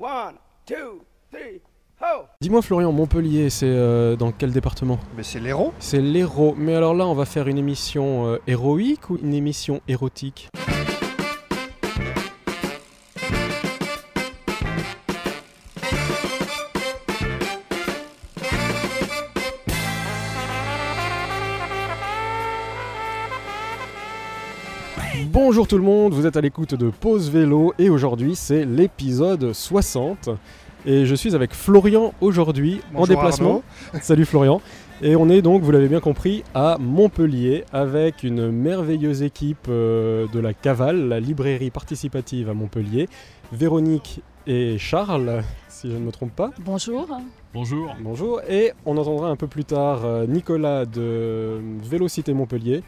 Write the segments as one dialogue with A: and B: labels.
A: One, two, three, ho!
B: Dis-moi Florian, Montpellier, c'est euh, dans quel département?
C: Mais c'est l'héros.
B: C'est l'héros. Mais alors là, on va faire une émission euh, héroïque ou une émission érotique? Bonjour tout le monde, vous êtes à l'écoute de Pause Vélo et aujourd'hui c'est l'épisode 60 et je suis avec Florian aujourd'hui en déplacement. Salut Florian. Et on est donc, vous l'avez bien compris, à Montpellier avec une merveilleuse équipe euh, de la Cavale, la librairie participative à Montpellier. Véronique et Charles, si je ne me trompe pas.
D: Bonjour.
E: Bonjour.
B: Bonjour. Et on entendra un peu plus tard euh, Nicolas de Vélocité Montpellier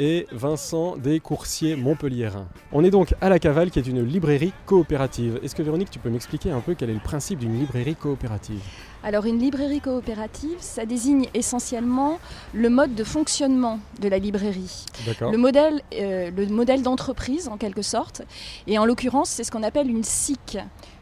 B: et Vincent des coursiers montpelliérains. On est donc à la Cavale qui est une librairie coopérative. Est-ce que Véronique, tu peux m'expliquer un peu quel est le principe d'une librairie coopérative?
D: Alors une librairie coopérative, ça désigne essentiellement le mode de fonctionnement de la librairie.
B: D'accord.
D: Le modèle, euh, le modèle d'entreprise en quelque sorte. Et en l'occurrence, c'est ce qu'on appelle une SIC.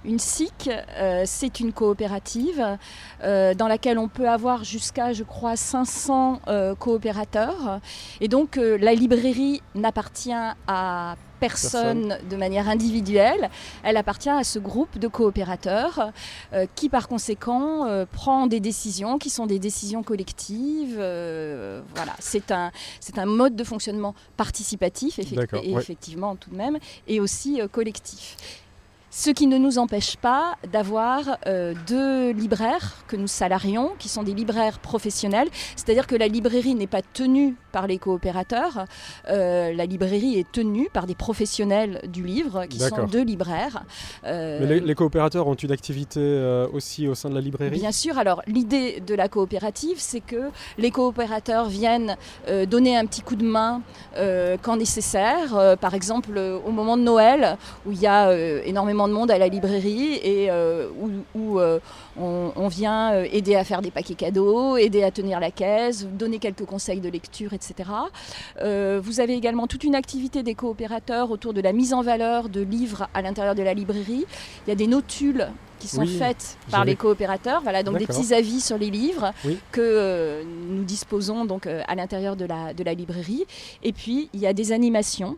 D: Une SIC, euh, c'est une coopérative euh, dans laquelle on peut avoir jusqu'à, je crois, 500 euh, coopérateurs. Et donc la librairie n'appartient à personne de manière individuelle, elle appartient à ce groupe de coopérateurs qui par conséquent prend des décisions qui sont des décisions collectives. voilà, c'est un, c'est un mode de fonctionnement participatif, et
B: ouais.
D: effectivement tout de même, et aussi collectif. Ce qui ne nous empêche pas d'avoir euh, deux libraires que nous salarions, qui sont des libraires professionnels. C'est-à-dire que la librairie n'est pas tenue par les coopérateurs, euh, la librairie est tenue par des professionnels du livre, qui sont deux libraires. Euh,
B: Mais les, les coopérateurs ont une activité aussi au sein de la librairie?
D: Bien sûr, alors l'idée de la coopérative, c'est que les coopérateurs viennent donner un petit coup de main quand nécessaire. Par exemple, au moment de Noël, où il y a euh, énormément de monde à la librairie et euh, où, où, euh, on, on vient euh, aider à faire des paquets cadeaux, aider à tenir la caisse, donner quelques conseils de lecture, etc. Euh, vous avez également toute une activité des coopérateurs autour de la mise en valeur de livres à l'intérieur de la librairie. Il y a des notules qui sont
B: Oui,
D: faites par les coopérateurs, voilà, donc des petits avis sur les livres
B: Oui.
D: que euh, nous disposons donc euh, à l'intérieur de la, de la librairie. Et puis il y a des animations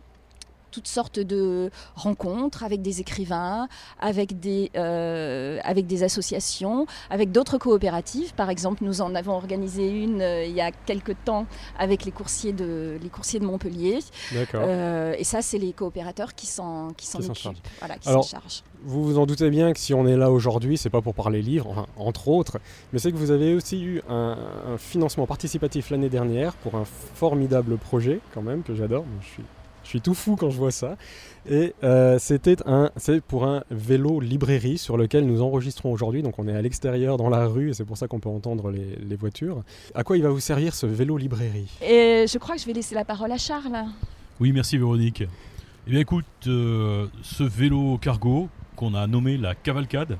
D: toutes sortes de rencontres avec des écrivains, avec des, euh, avec des associations, avec d'autres coopératives. Par exemple, nous en avons organisé une euh, il y a quelque temps avec les coursiers de, les coursiers de Montpellier. Euh, et ça, c'est les coopérateurs qui s'en qui s'en occupent,
B: chargent.
D: voilà, qui
B: Alors,
D: chargent.
B: Vous vous en doutez bien que si on est là aujourd'hui, c'est pas pour parler livres, enfin, entre autres, mais c'est que vous avez aussi eu un, un financement participatif l'année dernière pour un formidable projet, quand même, que j'adore. Je suis, suis tout fou quand je vois ça. Et euh, c'était un, c'est pour un vélo librairie sur lequel nous enregistrons aujourd'hui. Donc on est à l'extérieur dans la rue et c'est pour ça qu'on peut entendre les, les voitures. À quoi il va vous servir ce vélo librairie?
D: Et je crois que je vais laisser la parole à Charles.
E: Oui, merci Véronique. Eh bien écoute, euh, ce vélo cargo qu'on a nommé la Cavalcade,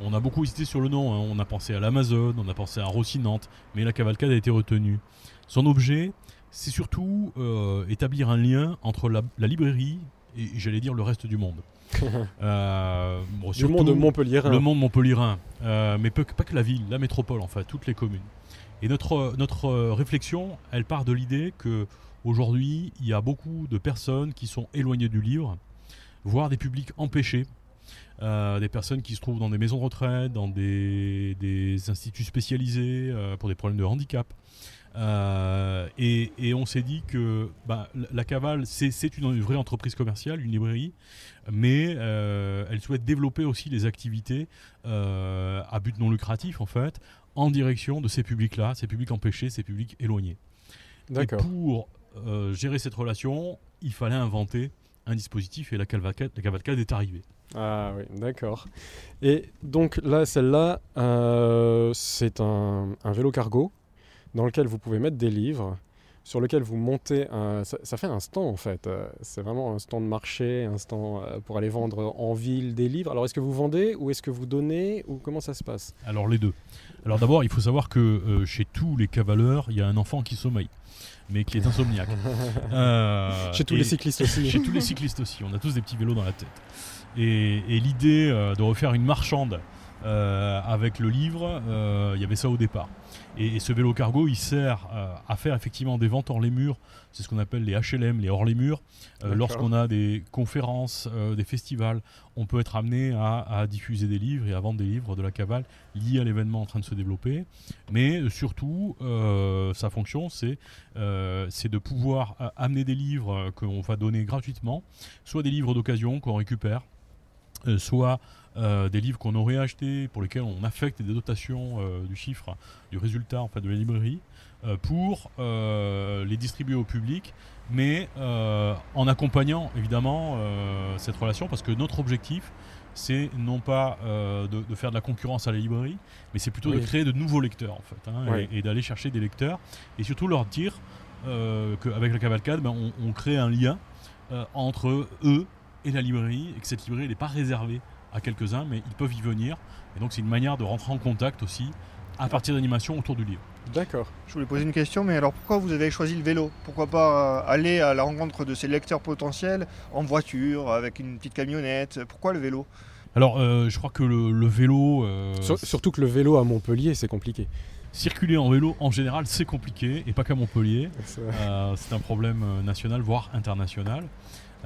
E: on a beaucoup hésité sur le nom, hein. on a pensé à l'Amazon, on a pensé à Rocinante, mais la Cavalcade a été retenue. Son objet, c'est surtout euh, établir un lien entre la, la librairie et j'allais dire le reste du monde. Euh, bon,
B: Du monde Montpellier.
E: le monde montpelliérain, euh, mais peu- pas que la ville, la métropole, enfin toutes les communes. Et notre, notre euh, réflexion, elle part de l'idée que aujourd'hui, il y a beaucoup de personnes qui sont éloignées du livre, voire des publics empêchés, euh, des personnes qui se trouvent dans des maisons de retraite, dans des, des instituts spécialisés euh, pour des problèmes de handicap. Euh, et, et on s'est dit que bah, la- Cavale, c'est une vraie entreprise commerciale, une librairie, mais elle souhaite développer aussi les activités à but non lucratif, en fait, en direction de ces publics-là, ces publics empêchés, ces publics éloignés. Et pour gérer cette relation, il fallait inventer un dispositif et la cavalcade, la cavalcade est arrivée.
B: Ah oui, d'accord. Et donc là, celle-là, euh, c'est un, un vélo cargo dans lequel vous pouvez mettre des livres. sur lequel vous montez, un, ça, ça fait un stand en fait. Euh, C'est vraiment un stand de marché, un stand euh, pour aller vendre en ville des livres. Alors est-ce que vous vendez ou est-ce que vous donnez ou comment ça se passe?
E: Alors les deux. Alors d'abord, il faut savoir que euh, chez tous les cavaleurs, il y a un enfant qui sommeille, mais qui est insomniaque. Euh,
B: Chez tous les cyclistes aussi.
E: Chez tous les cyclistes aussi, on a tous des petits vélos dans la tête. Et, et l'idée euh, de refaire une marchande euh, avec le livre, euh, il y avait ça au départ. Et, et ce vélo cargo, il sert euh, à faire effectivement des ventes hors les murs. C'est ce qu'on appelle les HLM, les hors les murs. Lorsqu'on a des conférences, des festivals, on peut être amené à, à diffuser des livres et à vendre des livres de la cavale liés à l'événement en train de se développer. Mais surtout, sa fonction, c'est de pouvoir amener des livres qu'on va donner gratuitement, soit des livres d'occasion qu'on récupère, soit euh, des livres qu'on aurait achetés pour lesquels on affecte des dotations euh, du chiffre, du résultat en fait, de la librairie, euh, pour euh, les distribuer au public, mais euh, en accompagnant évidemment euh, cette relation, parce que notre objectif, c'est non pas euh, de, de faire de la concurrence à la librairie, mais c'est plutôt
B: Oui.
E: de créer de nouveaux lecteurs en fait, hein,
B: Oui.
E: et, et d'aller chercher des lecteurs, et surtout leur dire euh, qu'avec la cavalcade, ben, on, on crée un lien euh, entre eux et la librairie, et que cette librairie n'est pas réservée à quelques-uns, mais ils peuvent y venir. Et donc c'est une manière de rentrer en contact aussi à partir d'animations autour du livre.
B: D'accord.
C: Je voulais poser une question, mais alors pourquoi vous avez choisi le vélo? Pourquoi pas euh, aller à la rencontre de ces lecteurs potentiels en voiture, avec une petite camionnette? Pourquoi le vélo?
E: Alors euh, je crois que le, le vélo, euh,
B: Sur- surtout que le vélo à Montpellier, c'est compliqué.
E: circuler en vélo en général c'est compliqué, et pas qu'à Montpellier.
B: C'est-
E: Euh, un problème national, voire international.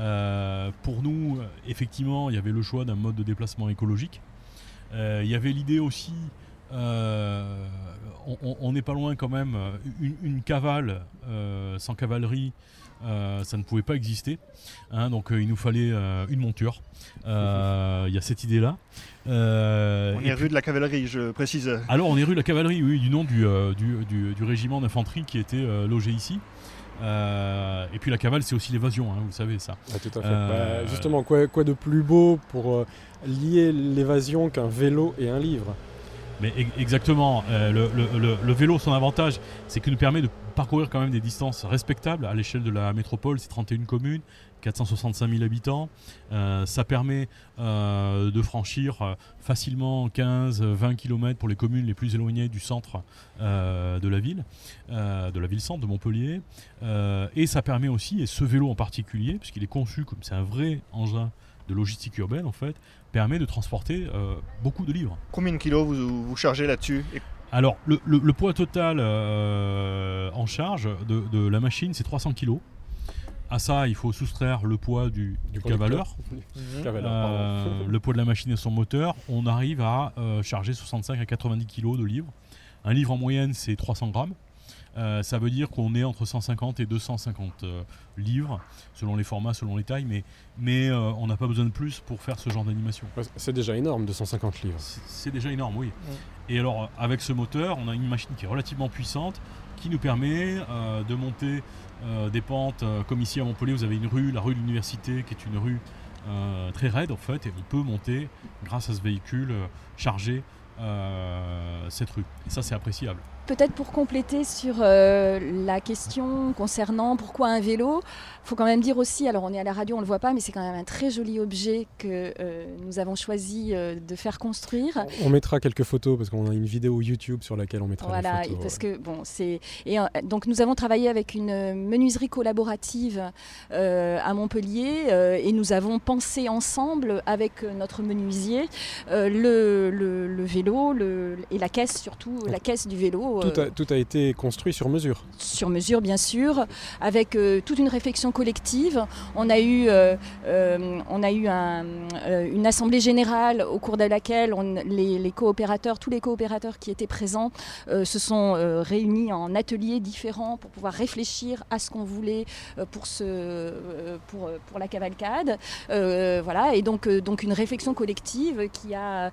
E: Euh, pour nous, effectivement, il y avait le choix d'un mode de déplacement écologique. Euh, il y avait l'idée aussi, euh, on- n'est pas loin quand même, une, une cavale sans cavalerie, ça ne pouvait pas exister. hein, donc il nous fallait une monture. Il y a cette idée-là. Euh,
C: On est rue de la cavalerie, je précise.
E: alors on est rue de la cavalerie, oui, du nom du, du, du- du régiment d'infanterie qui était logé ici. Euh, et puis la cavale, c'est aussi l'évasion, hein, vous savez ça.
B: Ah, tout à fait.
E: Euh,
B: Bah, justement, quoi, quoi de plus beau pour euh, lier l'évasion qu'un vélo et un livre?
E: Mais exactement, le, le- le- le vélo, son avantage, c'est qu'il nous permet de parcourir quand même des distances respectables à l'échelle de la métropole, c'est 31 communes, 465 000 habitants. Euh, ça permet euh, de franchir euh, facilement 15-20 km pour les communes les plus éloignées du centre euh, de la ville, de la ville-centre de Montpellier. Et ça permet aussi, et ce vélo en particulier, puisqu'il est conçu comme c'est un vrai engin de logistique urbaine en fait, permet de transporter beaucoup de livres.
C: Combien de kilos vous, vous chargez là-dessus Et
E: Alors, le, le- le poids total en charge de, de la machine, c'est 300 kg. À ça, il faut soustraire le poids du, cavaleur, euh, le poids de la machine et son moteur. On arrive à euh, charger 65 à 90 kg de livres. Un livre en moyenne, c'est 300 grammes. Euh, ça veut dire qu'on est entre 150 et 250 euh, livres, selon les formats, selon les tailles, mais, mais euh, on n'a pas besoin de plus pour faire ce genre d'animation.
B: Ouais, C'est déjà énorme, 250 livres.
E: C'est déjà énorme, oui. Et alors, avec ce moteur, on a une machine qui est relativement puissante, qui nous permet euh, de monter des pentes, euh, comme ici à Montpellier, vous avez une rue, la rue de l'Université, qui est une rue euh, très raide en fait, et on peut monter, grâce à ce véhicule, euh, euh, cette rue. Et ça, c'est appréciable.
D: Peut-être pour compléter sur euh, la question concernant pourquoi un vélo, il faut quand même dire aussi, alors on est à la radio, on ne le voit pas, mais c'est quand même un très joli objet que euh, nous avons choisi euh, de faire construire.
B: On mettra quelques photos parce qu'on a une vidéo YouTube sur laquelle on mettra
D: Voilà,
B: les photos.
D: parce que bon, c'est et donc nous avons travaillé avec une menuiserie collaborative à Montpellier et nous avons pensé ensemble avec notre menuisier le, le- le vélo le- et la caisse surtout la caisse du vélo
B: Tout
D: euh,
B: a, tout a été construit sur mesure.
D: sur mesure bien sûr, avec euh, toute une réflexion collective. On a eu, euh, on a eu un, une assemblée générale au cours de laquelle on- les, les coopérateurs, tous les coopérateurs qui étaient présents se sont réunis en ateliers différents pour pouvoir réfléchir à ce qu'on voulait pour, ce, pour, pour la cavalcade. Voilà, et donc, donc une réflexion collective qui a,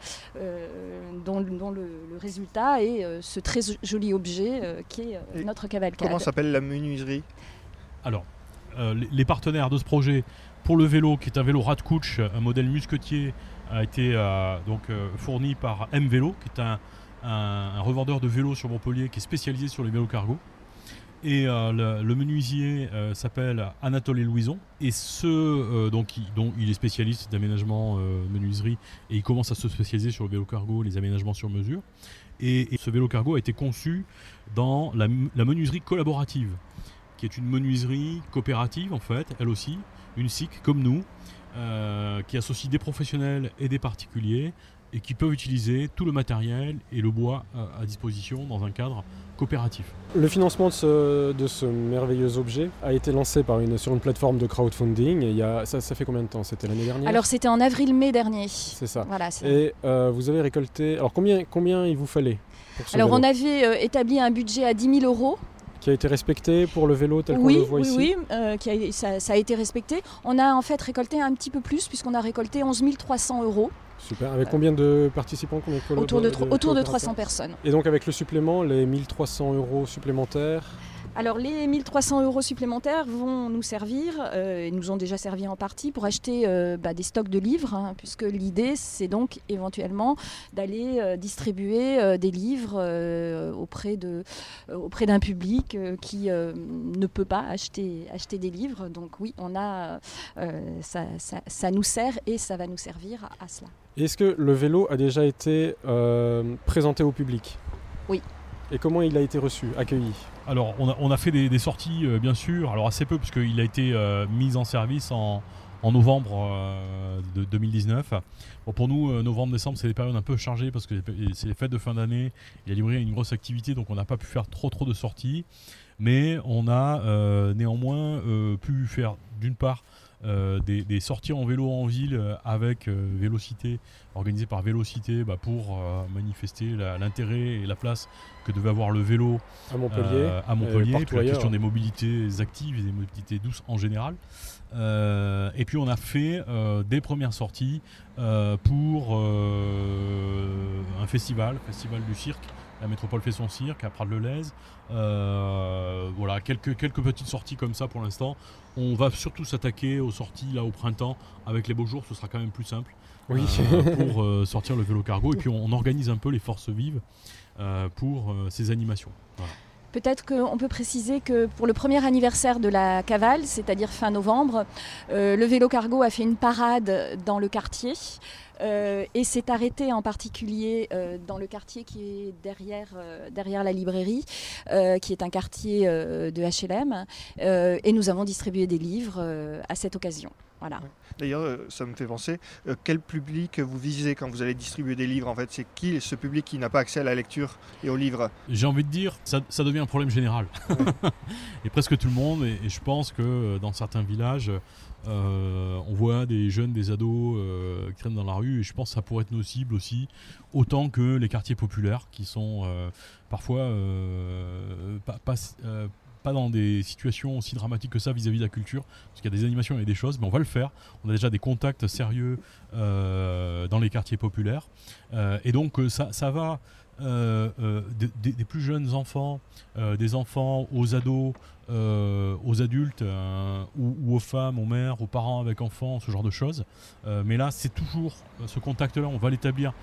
D: dont, dont le, le résultat est ce très joli objet euh, qui est euh, notre cavalcade.
C: comment s'appelle la menuiserie
E: Alors, euh, les, partenaires de ce projet, pour le vélo, qui est un vélo Radcouch, un modèle musquetier, a été euh, donc euh, fourni par M Vélo, qui est un, un- un revendeur de vélos sur Montpellier qui est spécialisé sur les vélos cargo. Et euh, le, le menuisier euh, s'appelle Anatole Louison. Et ce, euh, donc, il, dont il est spécialiste d'aménagement euh, menuiserie et il commence à se spécialiser sur le vélo cargo, les aménagements sur mesure. Et, ce vélo cargo a été conçu dans la, la menuiserie collaborative, qui est une menuiserie coopérative en fait, elle aussi, une SIC comme nous, euh, qui associe des professionnels et des particuliers et qui peuvent utiliser tout le matériel et le bois à- à disposition dans un cadre coopératif.
B: Le financement de ce, de ce merveilleux objet a été lancé par une, sur une plateforme de crowdfunding. Et il y a, ça, ça fait combien de temps? C'était l'année dernière?
D: Alors c'était en avril-mai dernier.
B: C'est ça.
D: Voilà,
B: Et euh, vous avez récolté. Alors combien, combien il vous fallait pour ce
D: Alors
B: vélo?
D: on avait euh, établi un budget à 10 000 euros.
B: Qui a été respecté pour le vélo tel qu'on
D: oui,
B: le voit
D: oui,
B: ici
D: oui, euh, qui a- ça, ça a été respecté. On a en fait récolté un petit peu plus puisqu'on a récolté 11 300 euros,
B: Super. Avec combien de participants combien de
D: autour de, de
B: coopérateurs
D: 300 personnes.
B: Et donc avec le supplément, les 1300 euros supplémentaires.
D: Alors les 1300 euros supplémentaires vont nous servir, euh, et nous ont déjà servi en partie, pour acheter euh, bah, des stocks de livres, hein, puisque l'idée c'est donc éventuellement d'aller euh, distribuer des livres auprès de- auprès d'un public qui ne peut pas acheter, acheter des livres. Donc oui, on a, ça, ça- ça nous sert et ça va nous servir à, à cela.
B: Est-ce que le vélo a déjà été présenté au public?
D: Oui.
B: Et comment il a été reçu, accueilli?
E: Alors, on a, fait des, sorties, euh, bien sûr, alors assez peu, puisqu'il a été euh, mis en service en, en novembre euh, de 2019. Bon, pour nous, novembre-décembre, c'est des périodes un peu chargées, parce que c'est les fêtes de fin d'année, librairie a une grosse activité, donc on n'a pas pu faire trop trop de sorties. Mais on a néanmoins pu faire, d'une part, euh, des, des sorties en vélo en ville euh, avec euh, Vélocité, organisées par Vélocité, bah, pour manifester l'intérêt et la place que devait avoir le vélo
B: À Montpellier
E: à Montpellier,
B: partout
E: puis la
B: ailleurs.
E: question des mobilités actives et des mobilités douces en général. Euh, et puis on a fait euh, des premières sorties euh, pour un festival, festival du cirque. La métropole fait son cirque à Prades-le-Lez. Euh, voilà, quelques, quelques petites sorties comme ça pour l'instant. On va surtout s'attaquer aux sorties là au printemps avec les beaux jours, ce sera quand même plus simple
B: Oui.
E: euh, pour euh, sortir le vélo cargo. Et puis on, on organise un peu les forces vives pour ces animations. Voilà.
D: Peut-être qu'on peut préciser que pour le premier anniversaire de la cavale, c'est-à-dire fin novembre, euh, le vélo cargo a fait une parade dans le quartier euh, et s'est arrêté en particulier euh, dans le quartier qui est derrière, la librairie, qui est un quartier de HLM. et nous avons distribué des livres à cette occasion. Voilà.
C: D'ailleurs, euh, ça me fait penser, euh, quel public vous visez quand vous allez distribuer des livres En fait, c'est qui ce public qui n'a pas accès à la lecture et aux livres?
E: J'ai envie de dire, ça, ça devient un problème général. et presque tout le monde, et, et je pense que euh, dans certains villages, euh, on voit des jeunes, des ados euh, qui traînent dans la rue, et je pense que ça pourrait être nos cibles aussi, autant que les quartiers populaires, qui sont euh, parfois euh, pas, pas, euh, dans des situations aussi dramatiques que ça vis-à-vis de la culture, parce qu'il y a des animations et des choses, mais on va le faire. On a déjà des contacts sérieux euh, dans les quartiers populaires, Euh, et donc euh, ça, va des, plus jeunes enfants, des enfants aux ados, euh, aux adultes, euh, ou, ou aux femmes, aux mères, aux parents avec enfants, ce genre de choses. Euh, mais là, c'est toujours ce contact-là, on va l'établir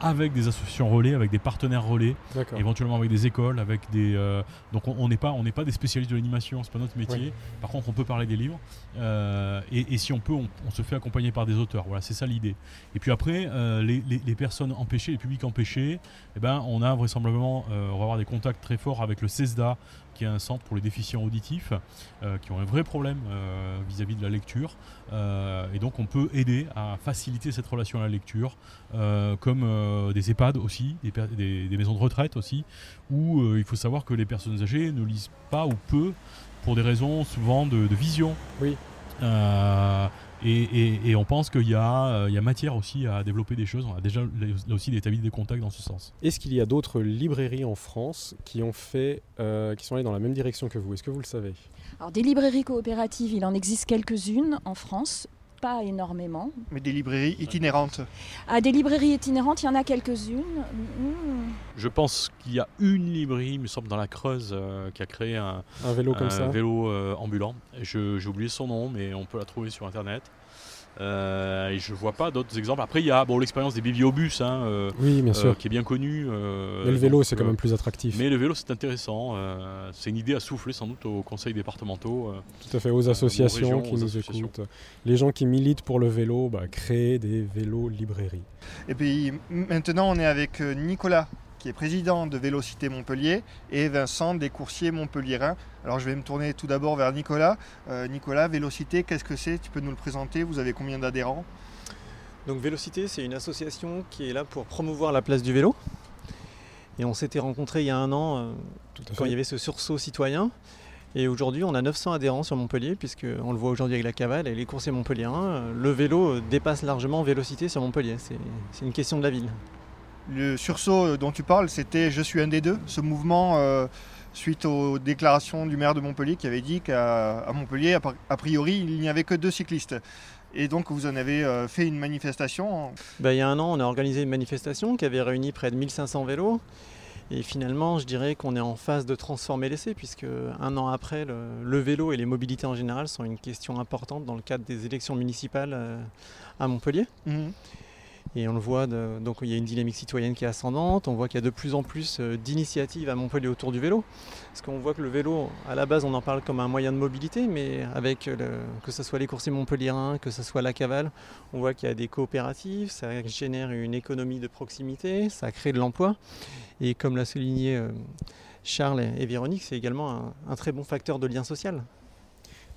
E: avec des associations relais, avec des partenaires relais, éventuellement avec des écoles, avec des. donc on on n'est pas, on pas des spécialistes de l'animation, c'est pas notre métier.
B: Oui.
E: Par contre, on peut parler des livres. Et, et si on peut, on, on se fait accompagner par des auteurs. Voilà, c'est ça l'idée. Et puis après, les, les- les personnes empêchées, les publics empêchés, eh ben, on a vraisemblablement, on va avoir des contacts très forts avec le CESDA, qui est un centre pour les déficients auditifs, euh, qui ont un vrai problème euh, vis-à-vis de la lecture. Euh, et donc, on peut aider à faciliter cette relation à la lecture, comme des EHPAD aussi, des, maisons de retraite aussi, où il faut savoir que les personnes âgées ne lisent pas ou peu pour des raisons souvent de, de vision.
B: Oui.
E: Euh, et, et- et on pense qu'il y, a, euh, y a matière aussi à développer des choses. On a déjà là aussi établi des contacts dans ce sens.
B: Est-ce qu'il y a d'autres librairies en France qui ont fait, euh, qui sont allées dans la même direction que vous? Est-ce que vous le savez?
D: Alors des librairies coopératives, il en existe quelques-unes en France, pas énormément.
C: Mais des librairies itinérantes.
D: À des librairies itinérantes, il y en a quelques-unes. Hmm.
F: Je pense qu'il y a une librairie, il me semble, dans la Creuse, euh, qui a créé un,
B: Un vélo comme
F: un
B: ça
F: vélo euh, ambulant. Je- J'ai oublié son nom, mais on peut la trouver sur Internet. Euh, et je vois pas d'autres exemples. Après, il y a bon, l'expérience des bibliobus, hein, euh,
B: Oui, bien
F: euh,
B: sûr.
F: qui est bien connue. euh,
B: mais le vélo, c'est quand même plus attractif.
F: Mais le vélo, c'est intéressant. euh, c'est une idée à souffler sans doute aux conseils départementaux. euh.
B: Tout à fait, aux associations
F: régions,
B: qui
F: aux
B: nous
F: associations.
B: écoutent. Les gens qui militent pour le vélo, bah, créer des vélos librairies.
C: Et puis maintenant, on est avec Nicolas, qui est président de Vélocité Montpellier, et Vincent des coursiers montpelliérains. Alors je vais me tourner tout d'abord vers Nicolas. Euh, Nicolas, Vélocité, qu'est-ce que c'est? Tu peux nous le présenter? Vous avez combien d'adhérents?
G: Donc Vélocité, c'est une association qui est là pour promouvoir la place du vélo. Et on s'était rencontrés il y a un an euh,
B: Tout à
G: quand il y avait ce sursaut citoyen. Et aujourd'hui, on a 900 adhérents sur Montpellier, puisque on le voit aujourd'hui avec la cavale et les coursiers montpelliérains. euh, Le vélo dépasse largement Vélocité sur Montpellier. C'est une question de la ville.
C: Le sursaut dont tu parles, c'était Je suis un des deux, ce mouvement euh, suite aux déclarations du maire de Montpellier qui avait dit qu'à Montpellier, a pri- a priori, il n'y avait que deux cyclistes. Et donc vous en avez euh, fait une manifestation.
G: Bah, il y a un an, on a organisé une manifestation qui avait réuni près de 1500 vélos. Et finalement, je dirais qu'on est en phase de transformer l'essai, puisque un an après, le, le vélo et les mobilités en général sont une question importante dans le cadre des élections municipales euh, à Montpellier.
C: Mhm.
G: Et on le voit, donc il y a une dynamique citoyenne qui est ascendante, on voit qu'il y a de plus en plus euh, d'initiatives à Montpellier autour du vélo. Parce qu'on voit que le vélo, à la base, on en parle comme un moyen de mobilité, mais avec que ce soit les coursiers montpelliérains, que ce soit la cavale, on voit qu'il y a des coopératives, ça génère une économie de proximité, ça crée de l'emploi. Et comme l'a souligné euh, Charles et Véronique, c'est également un très bon facteur de lien social.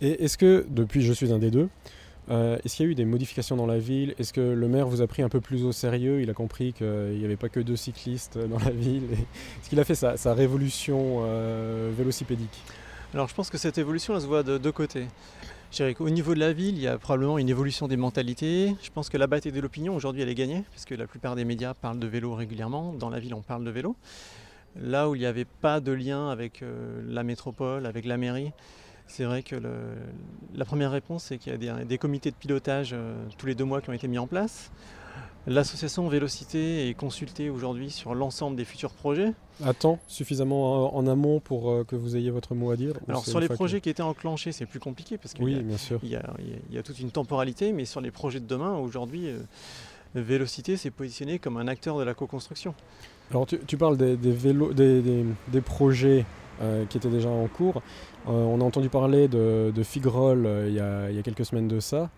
B: Et est-ce que, depuis Je suis un des deux, euh, est-ce qu'il y a eu des modifications dans la ville? Est-ce que le maire vous a pris un peu plus au sérieux? Il a compris qu'il n'y avait pas que deux cyclistes dans la ville Est-ce qu'il a fait sa, révolution euh, vélocipédique?
G: Alors je pense que cette évolution, elle se voit de deux côtés. Qu'au niveau de la ville, il y a probablement une évolution des mentalités. Je pense que la bataille de l'opinion, aujourd'hui, elle est gagnée, puisque la plupart des médias parlent de vélo régulièrement. Dans la ville, on parle de vélo. Là où il n'y avait pas de lien avec euh, la métropole, avec la mairie, c'est vrai que le- la première réponse, c'est qu'il y a des, des comités de pilotage euh, tous les deux mois qui ont été mis en place. L'association Vélocité est consultée aujourd'hui sur l'ensemble des futurs projets.
B: Attends suffisamment en, amont pour euh, que vous ayez votre mot à dire
G: Alors sur les
B: que-
G: projets qui étaient enclenchés, c'est plus compliqué parce qu'il y
B: Oui,
G: y a toute une temporalité, mais sur les projets de demain, aujourd'hui, euh, Vélocité s'est positionné comme un acteur de la co-construction.
B: Alors tu, parles des, vélos, des, projets euh, qui étaient déjà en cours. Euh, on a entendu parler de, de Figrol euh, il y, a, quelques semaines de ça,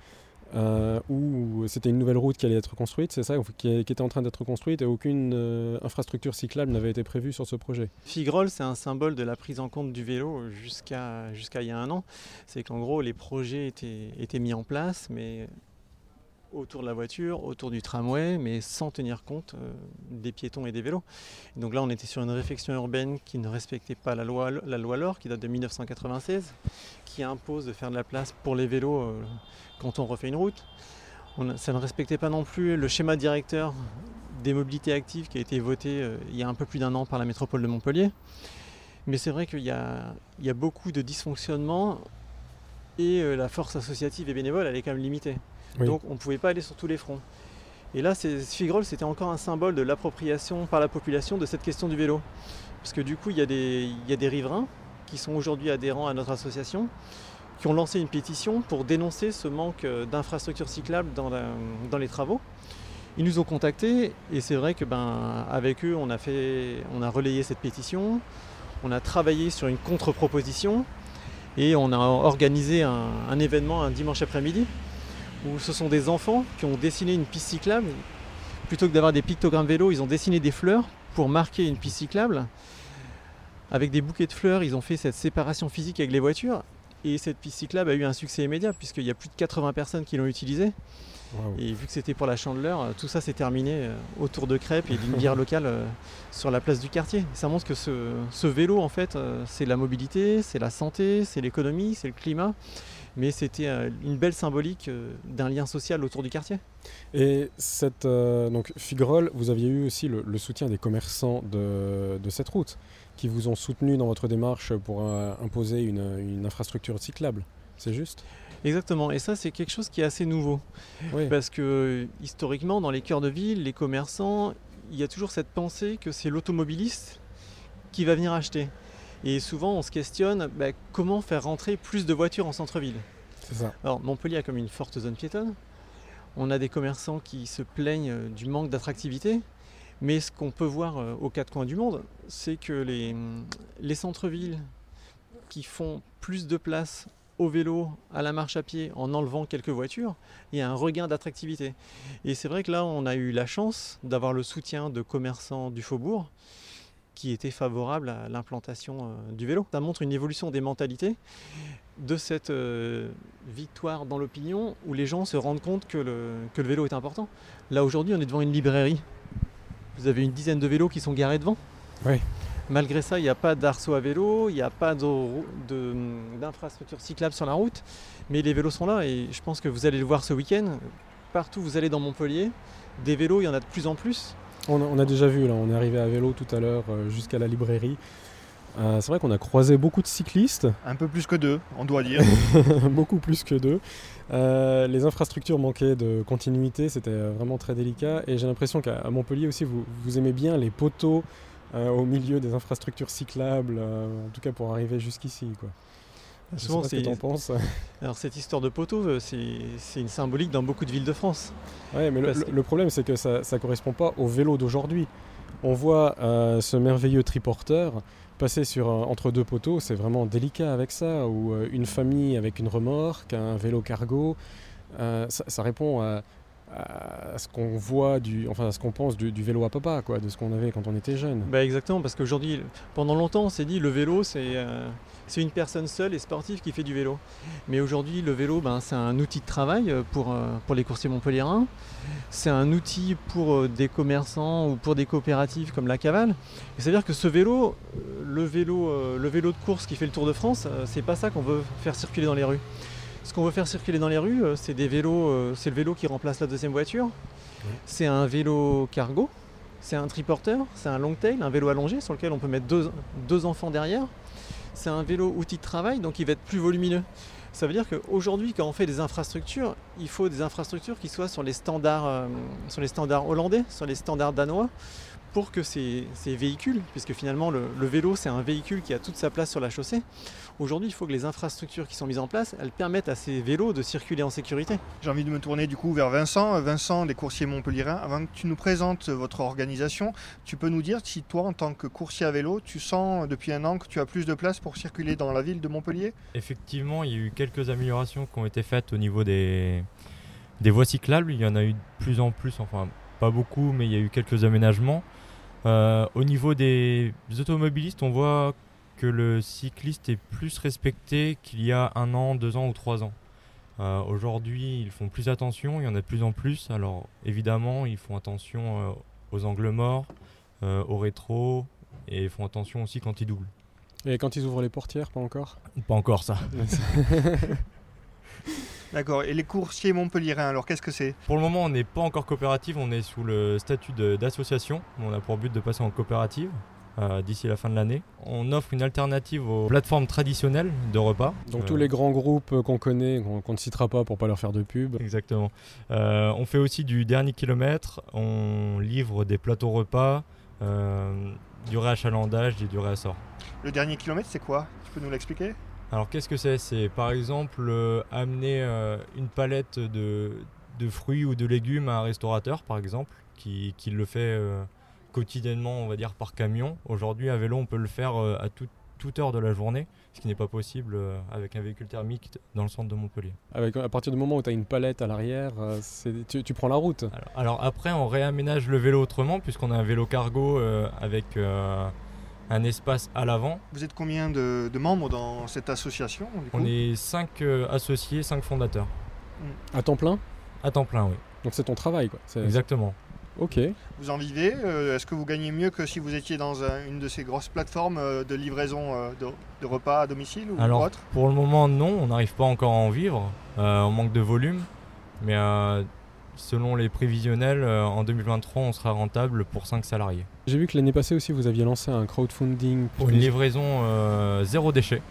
B: où c'était une nouvelle route qui allait être construite, c'est ça, qui, qui était en train d'être construite et aucune infrastructure cyclable n'avait été prévue sur ce projet.
G: Figrol, c'est un symbole de la prise en compte du vélo jusqu'à jusqu'à il y a un an. C'est qu'en gros, les projets étaient, étaient mis en place, mais autour de la voiture, autour du tramway, mais sans tenir compte euh, des piétons et des vélos. Donc là, on était sur une réflexion urbaine qui ne respectait pas la loi, la loi LOR, qui date de 1996, qui impose de faire de la place pour les vélos euh, quand on refait une route. Ça ne respectait pas non plus le schéma directeur des mobilités actives qui a été voté euh, il y a un peu plus d'un an par la métropole de Montpellier. Mais c'est vrai qu'il y a, beaucoup de dysfonctionnements et la force associative et bénévole, elle est quand même limitée. Donc on ne pouvait pas aller sur tous les fronts. Et là, c'est- Figrol, c'était encore un symbole de l'appropriation par la population de cette question du vélo. Parce que du coup, il y a des, riverains qui sont aujourd'hui adhérents à notre association, qui ont lancé une pétition pour dénoncer ce manque euh, d'infrastructures cyclables dans, les travaux. Ils nous ont contactés et c'est vrai que ben avec eux on a relayé cette pétition, on a travaillé sur une contre-proposition et on a organisé un événement un dimanche après-midi où ce sont des enfants qui ont dessiné une piste cyclable. Plutôt que d'avoir des pictogrammes vélo, ils ont dessiné des fleurs pour marquer une piste cyclable. Avec des bouquets de fleurs, ils ont fait cette séparation physique avec les voitures. Et cette piste cyclable a eu un succès immédiat puisqu'il y a plus de 80 personnes qui l'ont utilisée. Et vu que c'était pour la chandeleur, euh, tout ça s'est terminé euh, autour de crêpes et d'une bière locale euh, sur la place du quartier. Ça montre que ce, ce vélo, en fait, c'est la mobilité, c'est la santé, c'est l'économie, c'est le climat. Mais c'était euh, une belle symbolique euh, d'un lien social autour du quartier.
B: Et cette, euh, donc Figrol, vous aviez eu aussi le, le soutien des commerçants de, de cette route, qui vous ont soutenu dans votre démarche pour euh, imposer une, une infrastructure cyclable. C'est juste?
G: Exactement, et ça c'est quelque chose qui est assez nouveau.
B: Oui.
G: Parce que historiquement, dans les cœurs de ville, les commerçants, il y a toujours cette pensée que c'est l'automobiliste qui va venir acheter. Et souvent on se questionne bah, comment faire rentrer plus de voitures en centre-ville.
B: C'est ça.
G: Alors Montpellier a comme une forte zone piétonne. on a des commerçants qui se plaignent euh, du manque d'attractivité. Mais ce qu'on peut voir euh, aux quatre coins du monde, c'est que les, les centres-villes qui font plus de place au vélo, à la marche à pied, en enlevant quelques voitures, il y a un regain d'attractivité. Et c'est vrai que là, on a eu la chance d'avoir le soutien de commerçants du faubourg qui étaient favorables à l'implantation euh, du vélo. Ça montre une évolution des mentalités de cette euh, victoire dans l'opinion où les gens se rendent compte que le, que le vélo est important. Là aujourd'hui on est devant une librairie. Vous avez une dizaine de vélos qui sont garés devant.
B: Oui.
G: Malgré ça, il n'y a pas d'arceau à vélo, il n'y a pas de- d'infrastructure cyclable sur la route, mais les vélos sont là et je pense que vous allez le voir ce week-end. Partout où vous allez dans Montpellier, des vélos, il y en a de plus en plus.
B: On a, on a déjà vu, là, on est arrivé à vélo tout à l'heure euh, jusqu'à la librairie. Euh, c'est vrai qu'on a croisé beaucoup de cyclistes,
C: Un peu plus que deux, on doit dire.
B: beaucoup plus que deux. Euh, les infrastructures manquaient de continuité, c'était vraiment très délicat. Et j'ai l'impression qu'à Montpellier aussi, vous, vous aimez bien les poteaux euh, au milieu des infrastructures cyclables, en tout cas pour arriver jusqu'ici. Quoi.
G: Souvent,
B: ce
G: c'est-
B: t'en penses.
G: Alors cette histoire de poteau, euh, c'est une symbolique dans beaucoup de villes de France.
B: Ouais, mais le,
G: que-
B: problème, c'est que ça ne correspond pas au vélo d'aujourd'hui. On voit euh, ce merveilleux triporteur passer sur, entre deux poteaux, c'est vraiment délicat avec ça, ou euh, une famille avec une remorque, un vélo cargo. Euh, ça, ça répond à, à ce qu'on voit, du, enfin à ce qu'on pense du, vélo à papa, quoi, de ce qu'on avait quand on était jeune.
G: Bah exactement, parce qu'aujourd'hui, pendant longtemps, on s'est dit le vélo, c'est euh, une personne seule et sportive qui fait du vélo. Mais aujourd'hui, le vélo, ben, c'est un outil de travail euh, pour, euh, pour les coursiers montpelliérains. C'est un outil pour des commerçants ou pour des coopératives comme la Cavale. C'est-à-dire que ce vélo, le vélo, le vélo de course qui fait le Tour de France, c'est pas ça qu'on veut faire circuler dans les rues. Ce qu'on veut faire circuler dans les rues, euh, c'est des vélos, euh, c'est le vélo qui remplace la deuxième voiture. C'est un vélo cargo, c'est un triporteur, c'est un long tail, un vélo allongé sur lequel on peut mettre deux, deux enfants derrière. C'est un vélo outil de travail, donc il va être plus volumineux. Ça veut dire qu'aujourd'hui, quand on fait des infrastructures, il faut des infrastructures qui soient sur les standards, euh, sur les standards hollandais, sur les standards danois, pour que ces, ces véhicules, puisque finalement le, le vélo c'est un véhicule qui a toute sa place sur la chaussée, aujourd'hui il faut que les infrastructures qui sont mises en place, elles permettent à ces vélos de circuler en sécurité.
C: J'ai envie de me tourner du coup vers Vincent. Vincent des coursiers montpelliérains, avant que tu nous présentes votre organisation, tu peux nous dire si toi en tant que coursier à vélo, tu sens depuis un an que tu as plus de place pour circuler dans la ville de Montpellier?
H: Effectivement, il y a eu quelques améliorations qui ont été faites au niveau des, des voies cyclables. Il y en a eu de plus en plus, enfin pas beaucoup, mais il y a eu quelques aménagements. Euh, au niveau des automobilistes, on voit que le cycliste est plus respecté qu'il y a un an, deux ans ou trois ans. Euh, Aujourd'hui, ils font plus attention, il y en a de plus en plus. Alors évidemment, ils font attention euh, aux angles morts, euh, au rétro, et ils font attention aussi quand ils doublent.
B: Et quand ils ouvrent les portières, pas encore?
H: Pas encore ça.
C: D'accord. Et les coursiers montpelliérains, alors qu'est-ce que c'est?
H: Pour le moment, on n'est pas encore coopérative, on est sous le statut de- d'association. On a pour but de passer en coopérative euh, d'ici la fin de l'année. On offre une alternative aux plateformes traditionnelles de repas.
B: Donc
H: Euh,
B: tous les grands groupes qu'on connaît, qu'on ne citera pas pour pas leur faire de pub.
H: Exactement. Euh, on fait aussi du dernier kilomètre, on livre des plateaux repas, euh, du réachalandage et du réassort.
C: Le dernier kilomètre, c'est quoi? Tu peux nous l'expliquer?
H: Alors qu'est-ce que c'est? C'est par exemple euh, amener euh, une palette de, de fruits ou de légumes à un restaurateur par exemple qui, qui le fait euh, quotidiennement on va dire par camion. Aujourd'hui à vélo on peut le faire euh, à tout- toute heure de la journée, ce qui n'est pas possible euh, avec un véhicule thermique dans le centre de Montpellier.
B: Avec, à partir du moment où tu as une palette à l'arrière, euh, tu, tu prends la route.
H: Alors, alors après on réaménage le vélo autrement puisqu'on a un vélo cargo euh, avec euh, un espace à l'avant.
C: Vous êtes combien de, de membres dans cette association du coup
H: On est 5 associés, 5 fondateurs.
B: À temps plein?
H: À temps plein oui.
B: Donc c'est ton travail, quoi.
H: Exactement.
B: Ok.
C: Vous en vivez Euh, Est-ce que vous gagnez mieux que si vous étiez dans un- une de ces grosses plateformes euh, de livraison euh, de, de repas à domicile ou
H: Alors,
C: autre
H: Pour le moment, non, on n'arrive pas encore à en vivre. Euh, on manque de volume. Mais euh, selon les prévisionnels, euh, en 2023, on sera rentable pour 5 salariés.
B: J'ai vu que l'année passée aussi, vous aviez lancé un crowdfunding.
H: Pour une livraison euh, zéro déchet,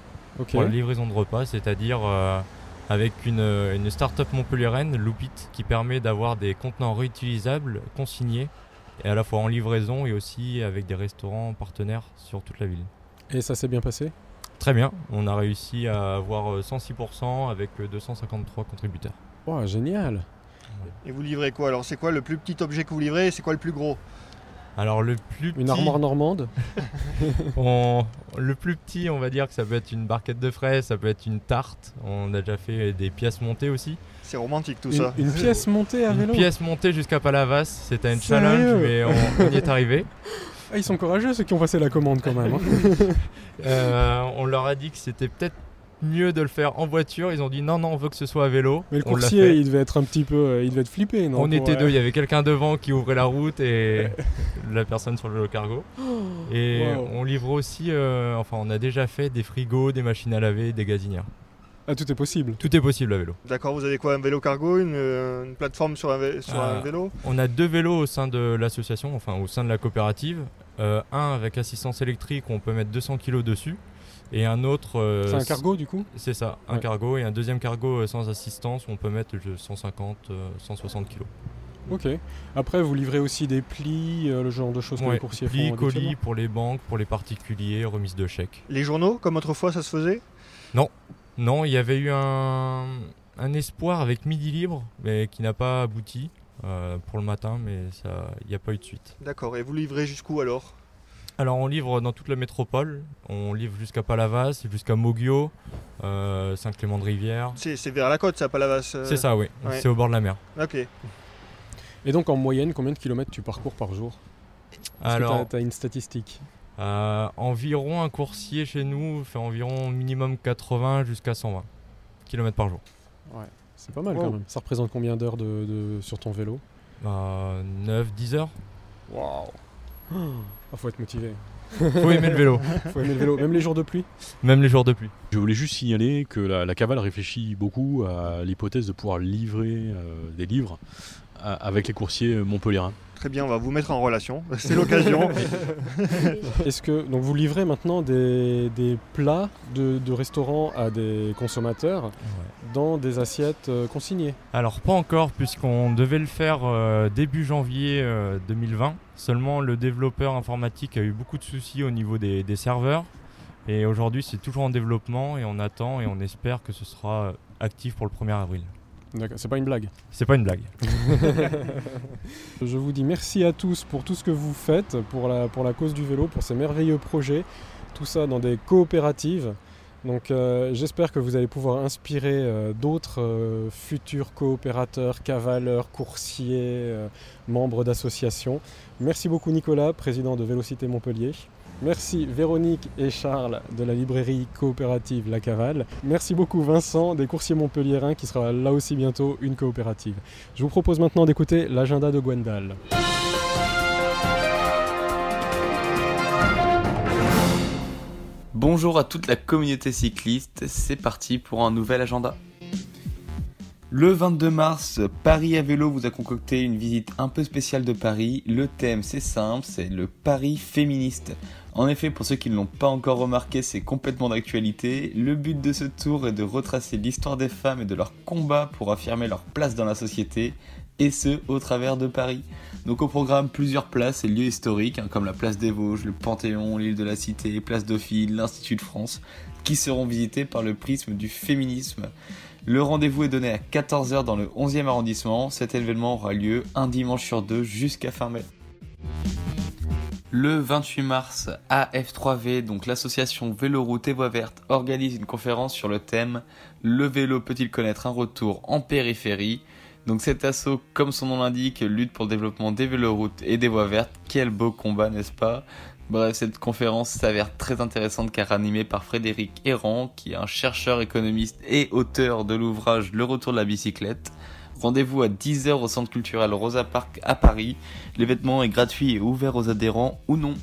H: pour la livraison de repas, c'est-à-dire euh, avec une, une start-up montpelliéraine, Loopit, qui permet d'avoir des contenants réutilisables, consignés, et à la fois en livraison et aussi avec des restaurants partenaires sur toute la ville.
B: Et ça s'est bien passé?
H: Très bien, on a réussi à avoir euh, 106% avec euh, 253 contributeurs.
B: Wow, génial.
C: Et vous livrez quoi? Alors c'est quoi le plus petit objet que vous livrez? Et c'est quoi le plus gros?
H: Alors le plus
B: Une
H: petit,
B: armoire normande
H: on- le plus petit, on va dire que ça peut être une barquette de frais, ça peut être une tarte. On a déjà fait des pièces montées aussi.
C: C'est romantique tout
B: une,
C: ça.
B: une pièce montée à
H: Une
B: vélo
H: pièce montée jusqu'à Palavas, c'était un
B: Sérieux
H: challenge, mais on, on y est arrivé.
B: Ah, Ils sont courageux ceux qui ont passé la commande quand même. hein.
H: Euh, on leur a dit que c'était peut-être mieux de le faire en voiture. Ils ont dit non, non, on veut que ce soit à vélo.
B: Mais le
H: On
B: coursier, il devait être un petit peu, euh, il devait être flippé, non
H: On était
B: euh,
H: deux, il y avait quelqu'un devant qui ouvrait la route et la personne sur le vélo cargo. Et
B: Wow.
H: on livre aussi, euh, enfin on a déjà fait des frigos, des machines à laver, des gazinières.
B: Ah, tout est possible.
H: Tout est possible à vélo.
C: D'accord, vous avez quoi Un vélo cargo, une, une plateforme sur un, vé- sur un vélo?
H: On a deux vélos au sein de l'association, enfin au sein de la coopérative. Euh, un avec assistance électrique, où on peut mettre 200 kg dessus. Et un autre. euh,
B: C'est un cargo du coup
H: C'est ça, un
B: Ouais.
H: cargo et un deuxième cargo euh, sans assistance où on peut mettre euh, 150, euh, 160 kg.
B: Ok. Après, vous livrez aussi des plis, euh, le genre de choses que les coursiers
H: plis,
B: font.
H: colis
B: habituellement.
H: pour les banques, pour les particuliers, remise de chèques.
C: Les journaux, comme autrefois ça se faisait?
H: Non, il y avait eu un, un espoir avec Midi Libre, mais qui n'a pas abouti euh, pour le matin, mais ça, il n'y a pas eu de suite.
C: D'accord, et vous livrez jusqu'où alors?
H: Alors on livre dans toute la métropole, on livre jusqu'à Palavas, jusqu'à Moguio, euh, Saint-Clément-de-Rivière.
C: C'est c'est vers la côte ça, Palavas euh,
H: C'est ça, oui,
C: ouais.
H: c'est au bord de la mer.
C: Ok.
B: Et donc, en moyenne, combien de kilomètres tu parcours par jour?
H: Alors,
B: tu as une statistique?
H: Euh, environ un coursier chez nous fait environ minimum 80 jusqu'à 120 km par jour.
B: C'est pas mal
C: Wow.
B: quand même. Ça représente combien d'heures de, de- sur ton vélo?
H: 9-10 heures.
B: Waouh Ah, faut être motivé.
H: Faut aimer le vélo,
B: Faut aimer le vélo, même les jours de pluie.
H: même les jours de pluie.
E: Je voulais juste signaler que la, la cavale réfléchit beaucoup à l'hypothèse de pouvoir livrer euh, des livres à- avec les coursiers montpelliérains.
C: Très bien, on va vous mettre en relation. C'est l'occasion.
B: Est-ce que donc vous livrez maintenant des, des plats de, de restaurants à des consommateurs dans des assiettes euh, consignées?
H: Alors pas encore puisqu'on devait le faire euh, début janvier euh, 2020. Seulement le développeur informatique a eu beaucoup de soucis au niveau des, des serveurs. Et aujourd'hui c'est toujours en développement et on attend et on espère que ce sera euh, actif pour le 1er avril.
B: D'accord, c'est pas une blague.
H: C'est pas une blague.
B: Je vous dis merci à tous pour tout ce que vous faites pour la, pour la cause du vélo, pour ces merveilleux projets, tout ça dans des coopératives. Donc euh, j'espère que vous allez pouvoir inspirer euh, d'autres euh, futurs coopérateurs, cavaleurs, coursiers, euh, membres d'associations. Merci beaucoup Nicolas, président de Vélocité Montpellier. Merci Véronique et Charles de la librairie coopérative La Cavale. Merci beaucoup Vincent des coursiers montpelliérains qui sera là aussi bientôt une coopérative. Je vous propose maintenant d'écouter l'agenda de Gwendal.
I: Bonjour à toute la communauté cycliste, c'est parti pour un nouvel agenda. Le 22 mars, Paris à vélo vous a concocté une visite un peu spéciale de Paris. Le thème c'est simple, c'est le Paris féministe. En effet, pour ceux qui ne l'ont pas encore remarqué, c'est complètement d'actualité. Le but de ce tour est de retracer l'histoire des femmes et de leur combat pour affirmer leur place dans la société, et ce, au travers de Paris. Donc au programme, plusieurs places et lieux historiques, hein, comme la place des Vosges, le Panthéon, l'île de la Cité, place Dauphine, l'Institut de France, qui seront visités par le prisme du féminisme. Le rendez-vous est donné à 14h dans le 11e arrondissement. Cet événement aura lieu un dimanche sur deux jusqu'à fin mai. Le 28 mars, AF3V, donc l'association Véloroute et Voie Verte, organise une conférence sur le thème Le vélo peut-il connaître un retour en périphérie? Donc cet assaut, comme son nom l'indique, lutte pour le développement des véloroutes et des voies vertes. Quel beau combat, n'est-ce pas? Bref, cette conférence s'avère très intéressante car animée par Frédéric Errand, qui est un chercheur économiste et auteur de l'ouvrage Le retour de la bicyclette. Rendez-vous à 10h au centre culturel Rosa Park à Paris. L'événement est gratuit et ouvert aux adhérents ou non.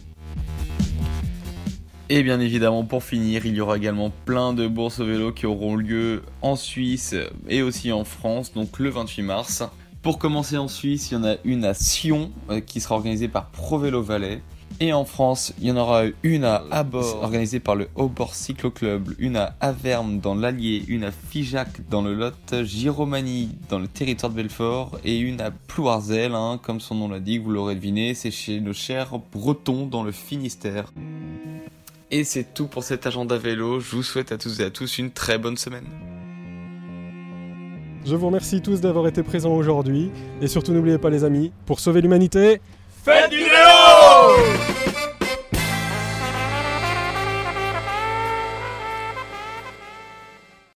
I: Et bien évidemment, pour finir, il y aura également plein de bourses au vélo qui auront lieu en Suisse et aussi en France, donc le 28 mars. Pour commencer en Suisse, il y en a une à Sion euh, qui sera organisée par Pro Vélo Valais. Et en France, il y en aura une à Abord, organisée par le Haut-Bord Cyclo Club, une à Averme dans l'Allier, une à Figeac dans le Lot, Giromanie dans le territoire de Belfort et une à Plouarzel, hein, comme son nom l'indique, vous l'aurez deviné, c'est chez nos chers Bretons dans le Finistère. Et c'est tout pour cet agenda vélo, je vous souhaite à tous et à tous une très bonne semaine.
B: Je vous remercie tous d'avoir été présents aujourd'hui. Et surtout, n'oubliez pas, les amis, pour sauver l'humanité,
A: Faites du vélo Whoa!